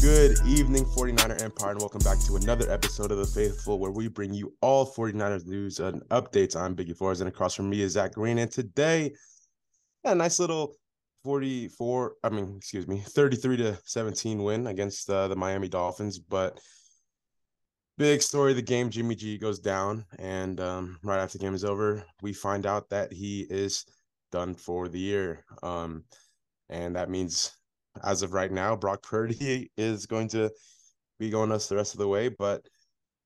Good evening, 49er Empire, and welcome back to another episode of The Faithful, where we bring you all 49ers news and updates. I'm Biggie Flores, and across from me is Zach Greene. And today, a nice little 44, I mean, excuse me, 33 to 17 win against uh, the Miami Dolphins. But big story of the game Jimmy G goes down, and um, right after the game is over, we find out that he is done for the year. Um, and that means as of right now, Brock Purdy is going to be going us the rest of the way. But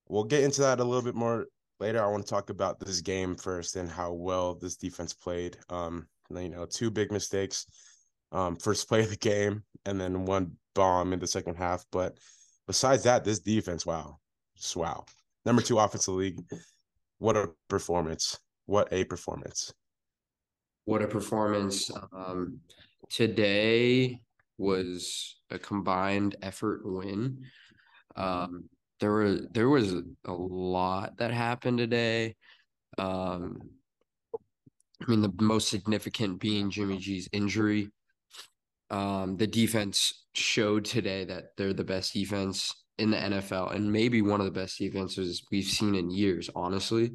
we'll get into that a little bit more later. I want to talk about this game first and how well this defense played. Um, you know, two big mistakes. Um, first play of the game, and then one bomb in the second half. But besides that, this defense, wow, just wow. Number two offensive league. What a performance! What a performance! What a performance! Um, today was a combined effort win. Um, there were there was a lot that happened today. Um, I mean, the most significant being Jimmy G's injury. Um, the defense showed today that they're the best defense in the NFL and maybe one of the best defenses we've seen in years, honestly.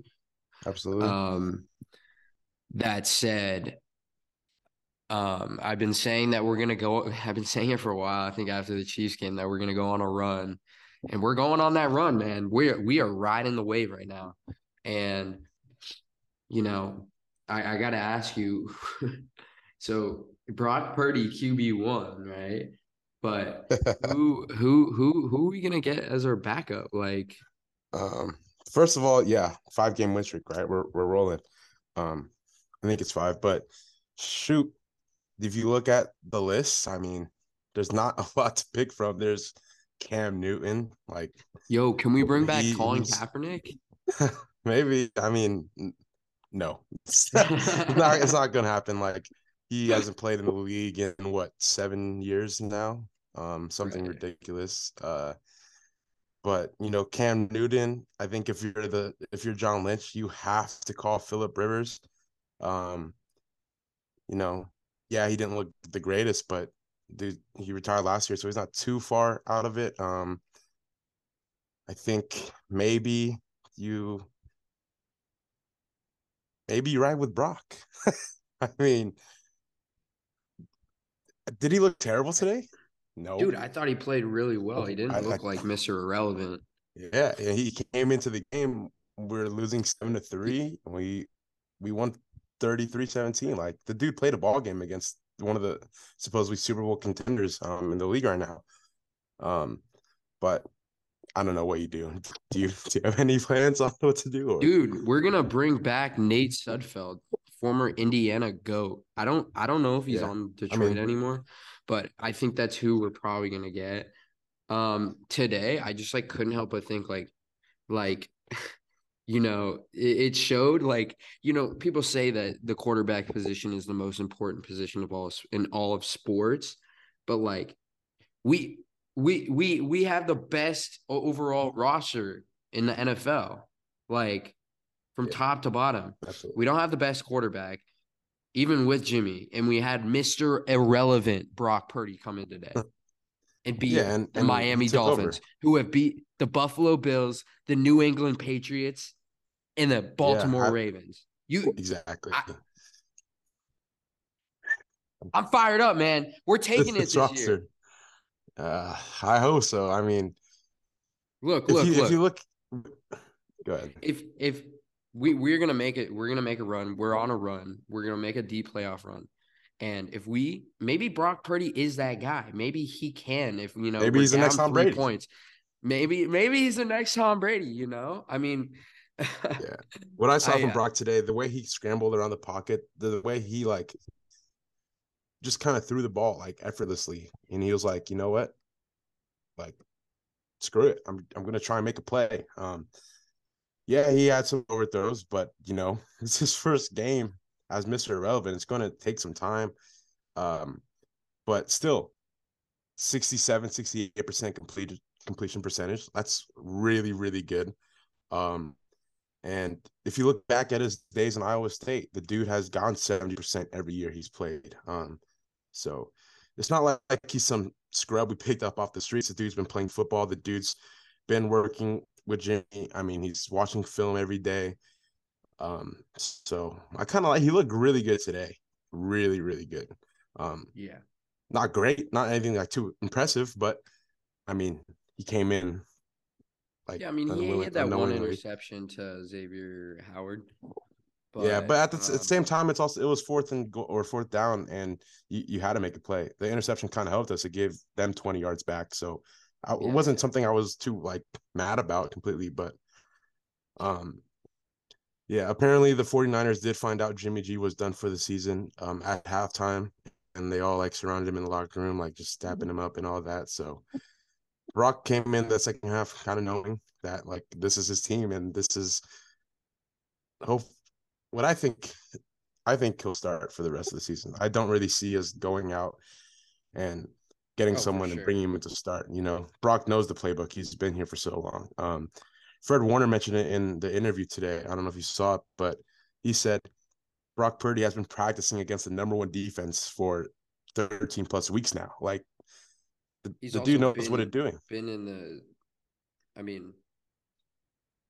Absolutely. Um, that said, um, I've been saying that we're gonna go. I've been saying it for a while. I think after the Chiefs game that we're gonna go on a run, and we're going on that run, man. We're we are riding the wave right now, and you know, I, I got to ask you. so Brock Purdy QB one, right? But who who who who are we gonna get as our backup? Like, um, first of all, yeah, five game win streak, right? We're we're rolling. Um, I think it's five, but shoot, if you look at the list, I mean, there's not a lot to pick from. There's Cam Newton, like yo, can we bring back Colin Kaepernick? maybe. I mean, no, it's not. It's not gonna happen. Like he hasn't played in the league in what seven years now, um, something right. ridiculous. Uh, but you know, Cam Newton. I think if you're the if you're John Lynch, you have to call Philip Rivers. Um, you know, yeah, he didn't look the greatest, but dude, he retired last year, so he's not too far out of it. Um, I think maybe you maybe you ride with Brock. I mean, did he look terrible today? No, dude. I thought he played really well. He didn't I, look I, like Mister Irrelevant. Yeah, he came into the game. We are losing seven to three. And we we won 33-17. Like the dude played a ball game against one of the supposedly Super Bowl contenders um in the league right now. Um, but I don't know what you do. Do you, do you have any plans on what to do? Or? Dude, we're gonna bring back Nate Sudfeld, former Indiana GOAT. I don't I don't know if he's yeah. on Detroit I mean, anymore, but I think that's who we're probably gonna get. Um, today I just like couldn't help but think like like you know, it, showed like, you know, people say that the quarterback position is the most important position of all in all of sports, but like we we we we have the best overall roster in the NFL. Like from yeah. top to bottom. Absolutely. We don't have the best quarterback, even with Jimmy, and we had Mr. Irrelevant Brock Purdy come in today. and beat yeah, and, the and Miami Dolphins, over. who have beat the Buffalo Bills, the New England Patriots, and the Baltimore yeah, I, Ravens. You exactly. I, am fired up, man. We're taking it this roster. year. Uh, I hope so. I mean, look, look, if you, look. If you look, go ahead. If if we we're gonna make it, we're gonna make a run. We're on a run. We're gonna make a deep playoff run. And if we maybe Brock Purdy is that guy, maybe he can. If you know, maybe he's the next Tom Brady. Points, maybe maybe he's the next Tom Brady. You know, I mean, yeah. What I saw I, from uh Brock today, the way he scrambled around the pocket, the way he like just kind of threw the ball like effortlessly, and he was like, you know what, like, screw it, I'm I'm gonna try and make a play. Um, yeah, he had some overthrows, but you know, it's his first game as Mr. Irrelevant. It's going to take some time. Um, but still, 67, 68% completed completion percentage. That's really, really good. Um, and if you look back at his days in Iowa State, the dude has gone 70% every year he's played. Um, so it's not like, like he's some scrub we picked up off the streets. The dude's been playing football. The dude's been working with Jimmy. I mean, he's watching film every day. Um, so I kind of like he looked really good today. Really, really good. Um, yeah, not great, not anything like too impressive, but I mean, he came in like yeah. I mean, he had that one interception to Xavier Howard. But, yeah, but at the, um, at the, same time, it's also it was fourth and go, or fourth down, and you, you had to make a play. The interception kind of helped us. It gave them twenty yards back, so I, yeah, it wasn't yeah. something I was too like mad about completely. But um, yeah, apparently the 49ers did find out Jimmy G was done for the season um at halftime, and they all like surrounded him in the locker room, like just stabbing him up and all that. So Brock came in the second half, kind of knowing that like this is his team and this is hope what I think I think he'll start for the rest of the season. I don't really see us going out and getting oh, someone sure. and bringing him into start. You know, Brock knows the playbook. He's been here for so long. Um, Fred Warner mentioned it in the interview today. I don't know if you saw it, but he said Brock Purdy has been practicing against the number one defense for 13 plus weeks now. Like the, the dude knows been, what it's doing. Been in the, I mean,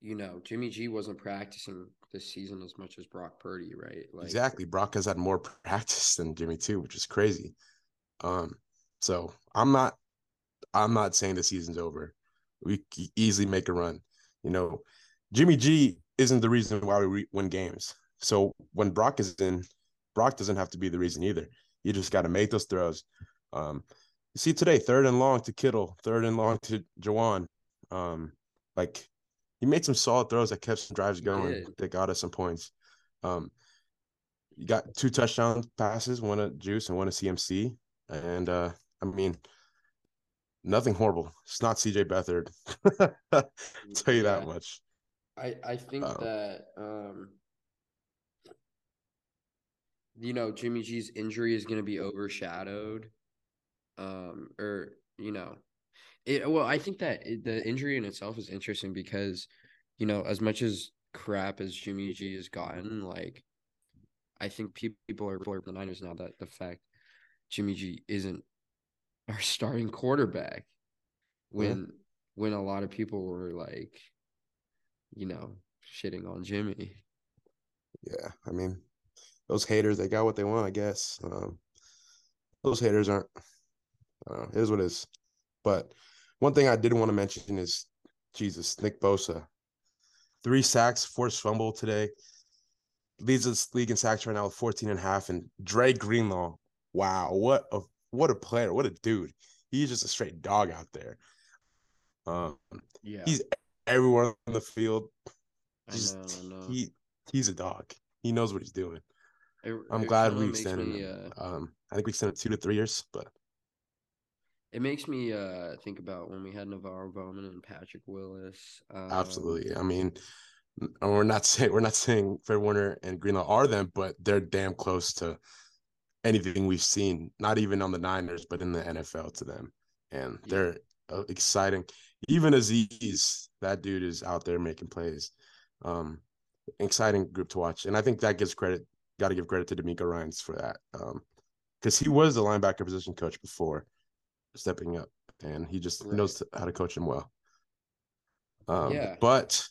you know, Jimmy G wasn't practicing this season as much as Brock Purdy, right? Like, exactly. Brock has had more practice than Jimmy too, which is crazy. Um, so I'm not, I'm not saying the season's over. We easily make a run. You know, Jimmy G isn't the reason why we re- win games. So when Brock is in, Brock doesn't have to be the reason either. You just got to make those throws. Um, you see today, third and long to Kittle, third and long to Jauan. Um, like he made some solid throws that kept some drives going that got us some points. Um, you got two touchdown passes, one at Juice and one at CMC, and uh, I mean, nothing horrible. It's not CJ Beathard. tell you yeah. that much. I I think um, that um, you know Jimmy G's injury is going to be overshadowed, um, or you know it, well, I think that the injury in itself is interesting because, you know, as much as crap as Jimmy G has gotten, like, I think people are for the Niners now that the fact Jimmy G isn't our starting quarterback when yeah. when a lot of people were like, you know, shitting on Jimmy. Yeah, I mean, those haters they got what they want, I guess. Um, those haters aren't. Uh, it is what it is. But one thing I did want to mention is Jesus, Nick Bosa. Three sacks, forced fumble today. Leads this league in sacks right now with 14 and a half. And Dre Greenlaw, wow, what a what a player, what a dude. He's just a straight dog out there. Um, yeah, he's everywhere on the field. Just, I know, I know. he he's a dog. He knows what he's doing. It, I'm it glad we extended me, him. Uh, um, I think we extended two to three years, but it makes me uh, think about when we had NaVorro Bowman and Patrick Willis. Um, Absolutely. I mean, we're not saying we're not saying Fred Warner and Greenlaw are them, but they're damn close to anything we've seen. Not even on the Niners, but in the NFL to them, and yeah. they're uh, exciting. Even Azeez, that dude is out there making plays. Um, exciting group to watch, and I think that gives credit. Got to give credit to DeMeco Ryans for that, because um, he was the linebacker position coach before stepping up, and he just right. knows how to coach him well. Um, yeah. But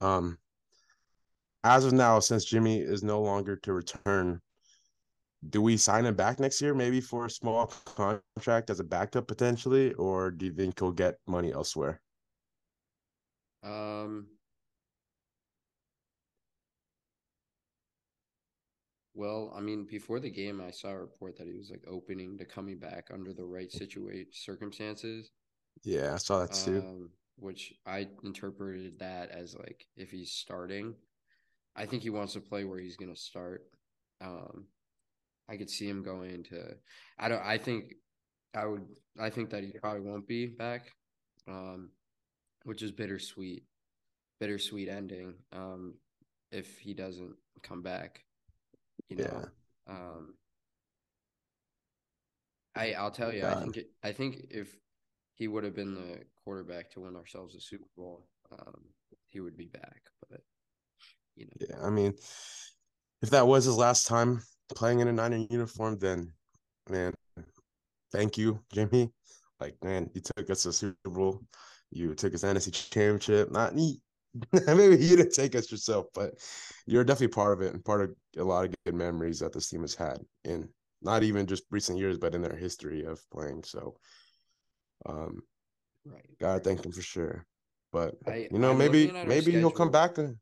um, as of now, since Jimmy is no longer to return, do we sign him back next year, maybe for a small contract as a backup potentially, or do you think he'll get money elsewhere? Um, Well, I mean, before the game, I saw a report that he was like opening to coming back under the right situation circumstances. Yeah, I saw that too. Um, which I interpreted that as like if he's starting, I think he wants to play where he's going to start. Um, I could see him going to. I don't. I think I would. I think that he probably won't be back, um, which is bittersweet. Bittersweet ending. Um, if he doesn't come back. You know, yeah. um, I I'll tell you, God. I think it, I think if he would have been the quarterback to win ourselves a Super Bowl, um, he would be back. But you know, yeah, I mean, if that was his last time playing in a Niner uniform, then man, thank you, Jimmy. Like, man, you took us to Super Bowl. You took us NFC Championship. Not. Maybe you didn't take us yourself, but you're definitely part of it and part of a lot of good memories that this team has had in not even just recent years, but in their history of playing. So, um, right, gotta thank him for sure. But I, you know, I'm maybe maybe he'll come back. And...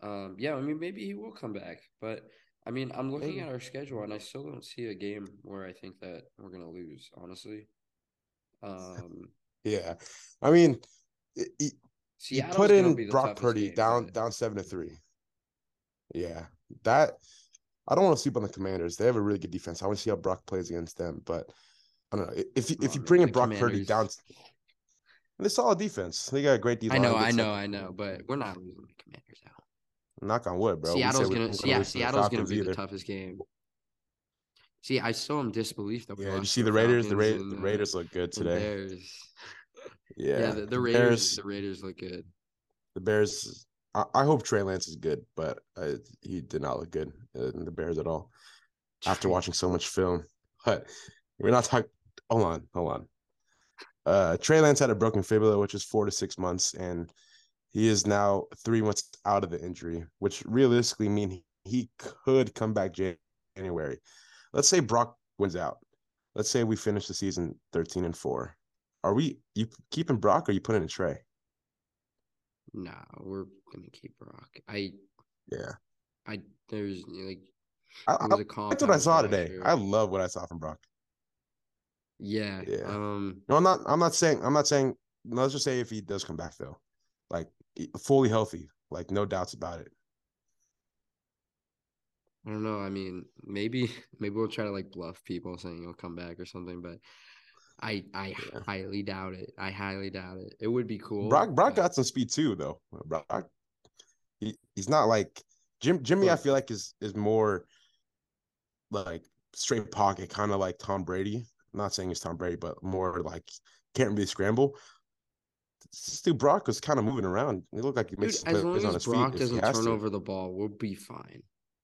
Um, yeah, I mean, maybe he will come back, but I mean, I'm looking maybe. at our schedule and I still don't see a game where I think that we're gonna lose. Honestly, um, yeah, I mean, he put in Brock Purdy down down seven to three. Yeah, that I don't want to sleep on the Commanders. They have a really good defense. I want to see how Brock plays against them, but I don't know if if, if you bring in Brock Purdy down. They solid defense. They got a great defense. I know, I know, I know, but we're not losing the Commanders out. Knock on wood, bro. Seattle's gonna, gonna yeah, Seattle's gonna be either. the toughest game. See, I still am disbelief that we. Yeah, you see the Raiders. The, Ra- the Raiders look good today. Yeah, yeah, the, the Raiders. Bears, the Raiders look good. The Bears. I, I hope Trey Lance is good, but uh, he did not look good in the Bears at all. After watching so much film, but we're not talking. Hold on, hold on. Uh, Trey Lance had a broken fibula, which is four to six months, and he is now three months out of the injury, which realistically mean he could come back January. Let's say Brock wins out. Let's say we finish the season 13 and 4. Are we you keeping Brock or you putting in Trey? Nah, we're gonna keep Brock. I yeah. I there's like I, I, that's what I saw today. I love what I saw from Brock. Yeah. Yeah. Um, no, I'm not. I'm not saying. I'm not saying. Let's just say if he does come back though, like fully healthy, like no doubts about it. I don't know. I mean, maybe maybe we'll try to like bluff people saying he'll come back or something, but I I yeah. highly doubt it. I highly doubt it. It would be cool. Brock Brock but... got some speed too, though. Uh, Brock, he, he's not like Jim Jimmy. I feel like is is more like straight pocket, kind of like Tom Brady. I'm not saying it's Tom Brady, but more like can't really scramble. This dude Brock was kind of moving around. He looked like he makes dude, as long as Brock doesn't turn to. over the ball, we'll be fine.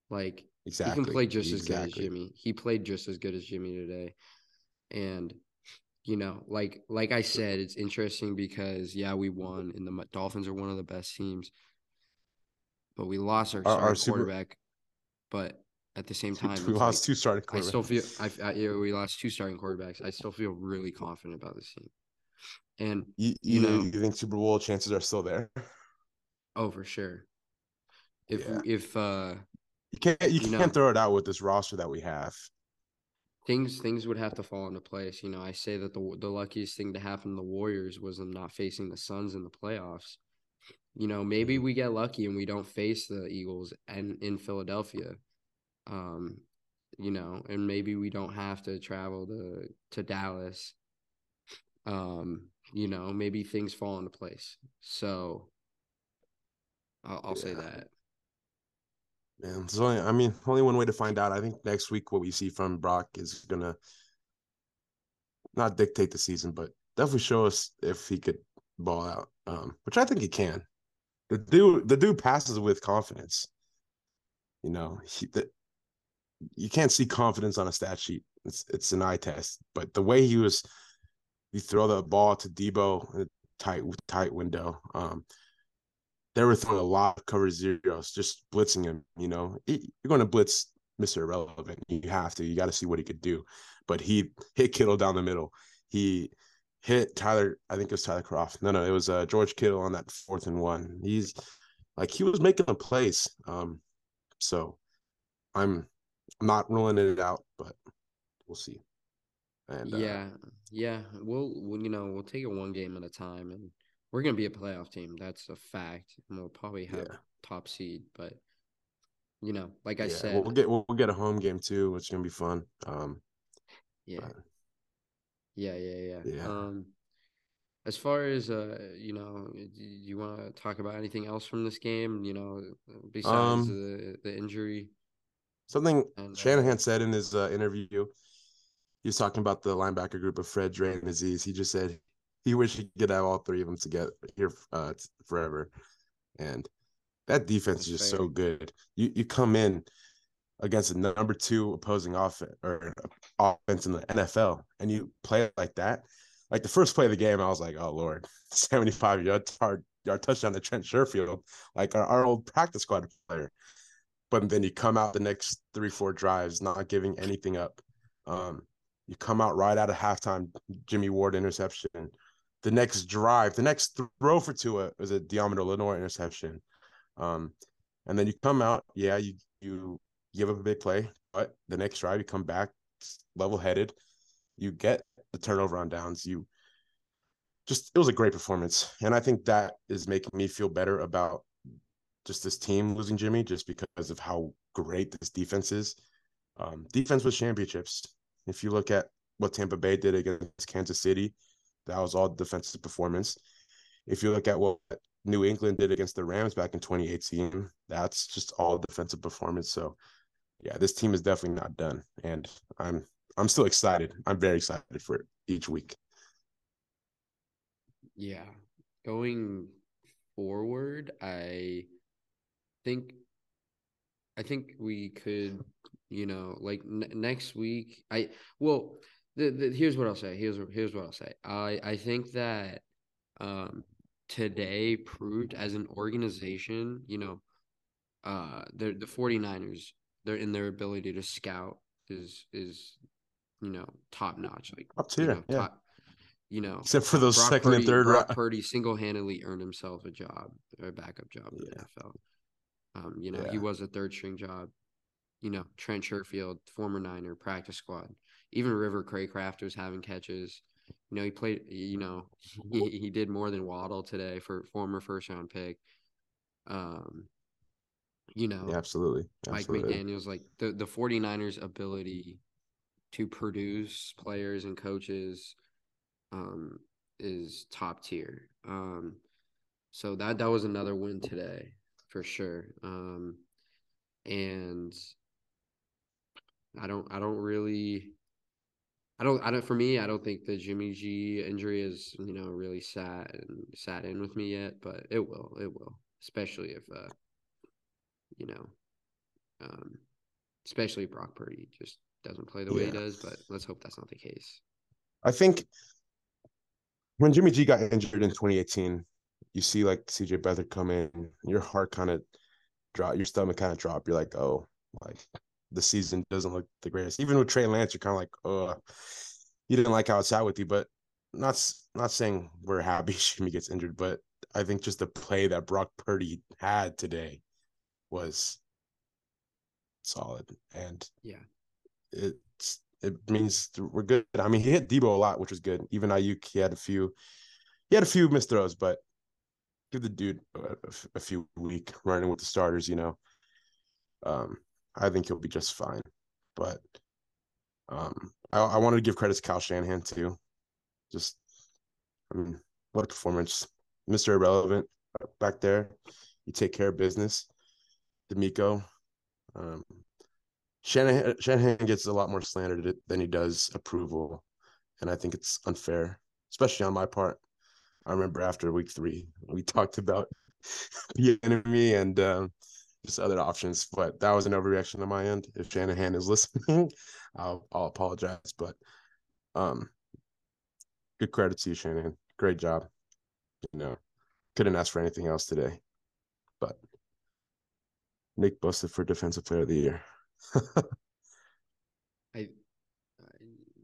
Like exactly. he can play just exactly. as good as Jimmy. He played just as good as Jimmy today, and you know, like like I said, it's interesting because yeah, we won, and the Dolphins are one of the best teams, but we lost our, our, our quarterback. Super... But at the same time, we lost like, two starting. I still feel I, I yeah, we lost two starting quarterbacks. I still feel really confident about this team. And you, you, you know, you think Super Bowl chances are still there? Oh, for sure. If yeah. if uh you can't you, you can't know, throw it out with this roster that we have. Things things would have to fall into place. You know, I say that the the luckiest thing to happen to the Warriors was them not facing the Suns in the playoffs. You know, maybe mm-hmm. we get lucky and we don't face the Eagles and in Philadelphia. Um, you know, and maybe we don't have to travel to to Dallas. Um, you know, maybe things fall into place. So I'll, I'll yeah. say that. Man, only I mean, only one way to find out. I think next week what we see from Brock is gonna not dictate the season, but definitely show us if he could ball out. Um, which I think he can. The dude, the dude passes with confidence. You know, he, the, you can't see confidence on a stat sheet. It's it's an eye test. But the way he was, you throw the ball to Deebo in a tight tight window. Um, they were throwing a lot of cover zeros, just blitzing him. You know, you're going to blitz Mister Irrelevant. You have to. You got to see what he could do. But he hit Kittle down the middle. He hit Tyler. I think it was Tyler Kroft. No, no, it was uh, George Kittle on that fourth and one. He's like he was making a place. Um, so I'm I'm not ruling it out, but we'll see. And yeah, uh, yeah, we'll, we'll you know we'll take it one game at a time, and we're gonna be a playoff team. That's a fact, and we'll probably have yeah. top seed. But you know, like I yeah, said, we'll get we'll get a home game too, which is gonna be fun. Um, yeah, but, yeah, yeah, yeah, yeah. Um, as far as uh, you know, you want to talk about anything else from this game? You know, besides um, the the injury. Something and, uh, Shanahan said in his uh, interview, he was talking about the linebacker group of Fred, Dre, and Azeez. He just said he wished he could have all three of them together here uh, forever. And that defense is just so good. You you come in, against the number two opposing offense or offense in the NFL, and you play it like that. Like the first play of the game, I was like, "Oh Lord, seventy-five yard yard, yard touchdown to Trent Sherfield, like our, our old practice squad player." But then you come out the next three, four drives, not giving anything up. Um, you come out right out of halftime, Jimmy Ward interception. The next drive, the next throw for Tua was a Deommodore Lenoir interception. Um, and then you come out, yeah, you you give up a big play, but the next drive you come back level headed, you get the turnover on downs. You just it was a great performance, and I think that is making me feel better about just this team losing Jimmy, just because of how great this defense is. Um, defense with championships. If you look at what Tampa Bay did against Kansas City, that was all defensive performance. If you look at what New England did against the Rams back in 2018, that's just all defensive performance. So yeah, this team is definitely not done, and I'm I'm still excited. I'm very excited for each week. Yeah, going forward, I think I think we could, you know, like n- next week. I well, the, the, here's what I'll say. Here's here's what I'll say. I I think that um today proved as an organization, you know, uh the the 49ers they're in their ability to scout is is you know top notch like up tier you know, yeah. top, you know except for those Brock second Purdy, and third Brock Purdy single-handedly earned himself a job a backup job in yeah. the NFL um you know yeah. he was a third string job you know Trent Sherfield former Niner practice squad even River Cracraft was having catches you know he played you know he, he did more than Waddle today for former first round pick um you know, yeah, absolutely. absolutely. Mike McDaniels, like the, the 49ers ability to produce players and coaches um, is top tier. Um, so that that was another win today for sure. Um, and I don't I don't really I don't I don't for me I don't think the Jimmy G injury is you know really sat and sat in with me yet, but it will it will especially if uh, you know, um, especially Brock Purdy just doesn't play the way he does. But let's hope that's not the case. I think when Jimmy G got injured in 2018, you see like CJ Beathard come in, your heart kind of drop, your stomach kind of drop. You're like, oh, like the season doesn't look the greatest. Even with Trey Lance, you're kind of like, oh, you didn't like how it's out with you. But not not saying we're happy Jimmy gets injured, but I think just the play that Brock Purdy had today was solid, and yeah, it's it means we're good. I mean, he hit Deebo a lot, which was good. Even Aiyuk, he had a few, he had a few missed throws, but give the dude a, a few week running with the starters. You know, um, I think he'll be just fine. But um, I, I wanted to give credit to Kyle Shanahan too. Just, I mean, what a performance, Mister Irrelevant back there. You take care of business. DeMeco. Um, Shanahan, Shanahan gets a lot more slandered than he does approval, and I think it's unfair, especially on my part. I remember after week three, we talked about the enemy and um, just other options, but that was an overreaction on my end. If Shanahan is listening, I'll, I'll apologize, but um, good credit to you, Shanahan. Great job. You know, couldn't ask for anything else today, but Nick Bosa for Defensive Player of the Year. I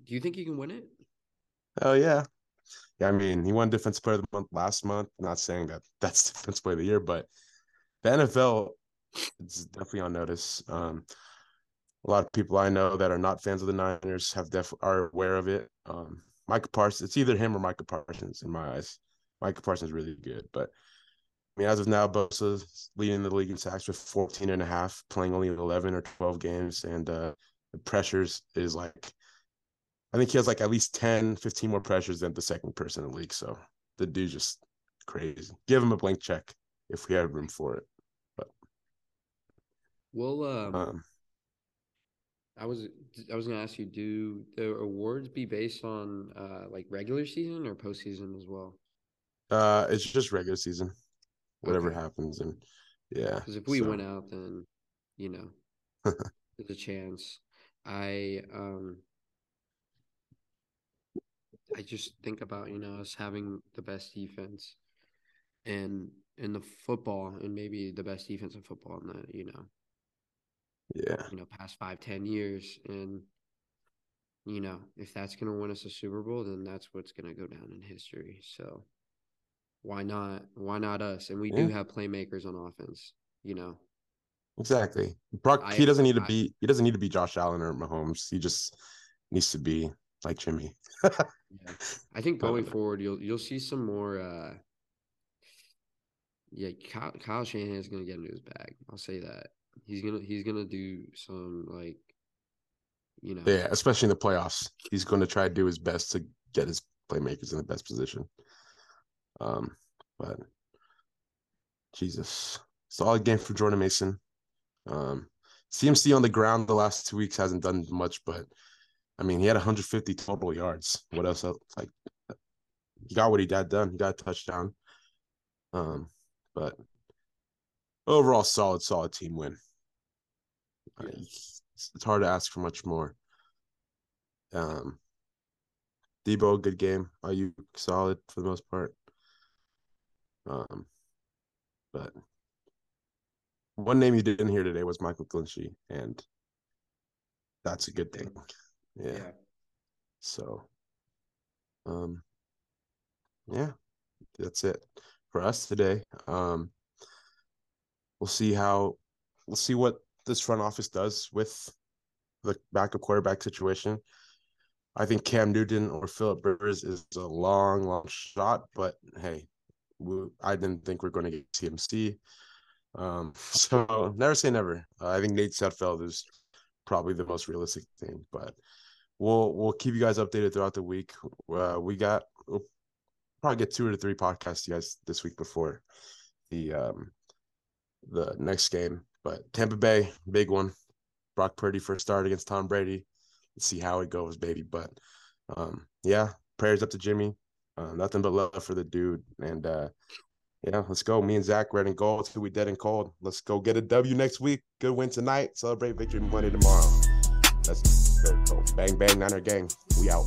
do you think he can win it? Oh yeah, yeah. I mean, he won Defensive Player of the Month last month. not saying that that's Defensive Player of the Year, but the NFL is definitely on notice. Um, a lot of people I know that are not fans of the Niners have def are aware of it. Um, Micah Parsons, it's either him or Micah Parsons in my eyes. Micah Parsons is really good, but I mean, as of now, Bosa's leading the league in sacks with 14 and a half, playing only 11 or 12 games. And uh, the pressures is like, I think he has like at least 10, 15 more pressures than the second person in the league. So the dude's just crazy. Give him a blank check if we have room for it. Well, um, um I was I was gonna ask you, do the awards be based on uh like regular season or postseason as well? Uh, it's just regular season whatever okay. happens. And yeah, because if we so. went out, then you know, There's a chance. I um I just think about, you know, us having the best defense and in the football and maybe the best defense in football in the, you know, yeah, you know, past five, ten years. And, you know, if that's gonna win us a Super Bowl, then that's what's gonna go down in history. So why not why not us? And we yeah. do have playmakers on offense, you know. Exactly. Brock I, he doesn't need to I, be he doesn't need to be Josh Allen or Mahomes. He just needs to be like Jimmy. yeah. I think going forward, you'll you'll see some more. uh Yeah, Kyle, Kyle Shanahan is gonna get into his bag. I'll say that he's gonna he's gonna do some like, you know. Yeah, especially in the playoffs, he's to try to do his best to get his playmakers in the best position. Um, but Jesus, solid game for Jordan Mason. Um, CMC on the ground the last two weeks hasn't done much, but I mean, he had 150 total yards. What else? Like, he got what he got done. He got a touchdown. Um, but overall, solid, solid team win. Yeah. It's, it's hard to ask for much more. Um, Deebo, good game. Aiyuk solid for the most part? Um, but one name you didn't hear today was Mike McGlinchey, and that's a good thing. Yeah. yeah. So, um, yeah, that's it for us today. Um, we'll see how we'll see what this front office does with the backup quarterback situation. I think Cam Newton or Philip Rivers is a long, long shot, but hey, we, I didn't think we are going to get CMC. Um, so never say never. Uh, I think Nate Sudfeld is probably the most realistic thing, but we'll we'll keep you guys updated throughout the week. Uh, we got we'll probably get two or three podcasts you guys this week before the um the next game. But Tampa Bay, big one. Brock Purdy first start against Tom Brady. Let's see how it goes, baby. But um, yeah, prayers up to Jimmy. Uh, nothing but love for the dude. And uh, yeah, let's go. Me and Zach, red and gold till we dead and cold. Let's go get a W next week. Good win tonight. Celebrate victory Monday tomorrow. Let's go. go. Bang, bang, Niner gang. We out.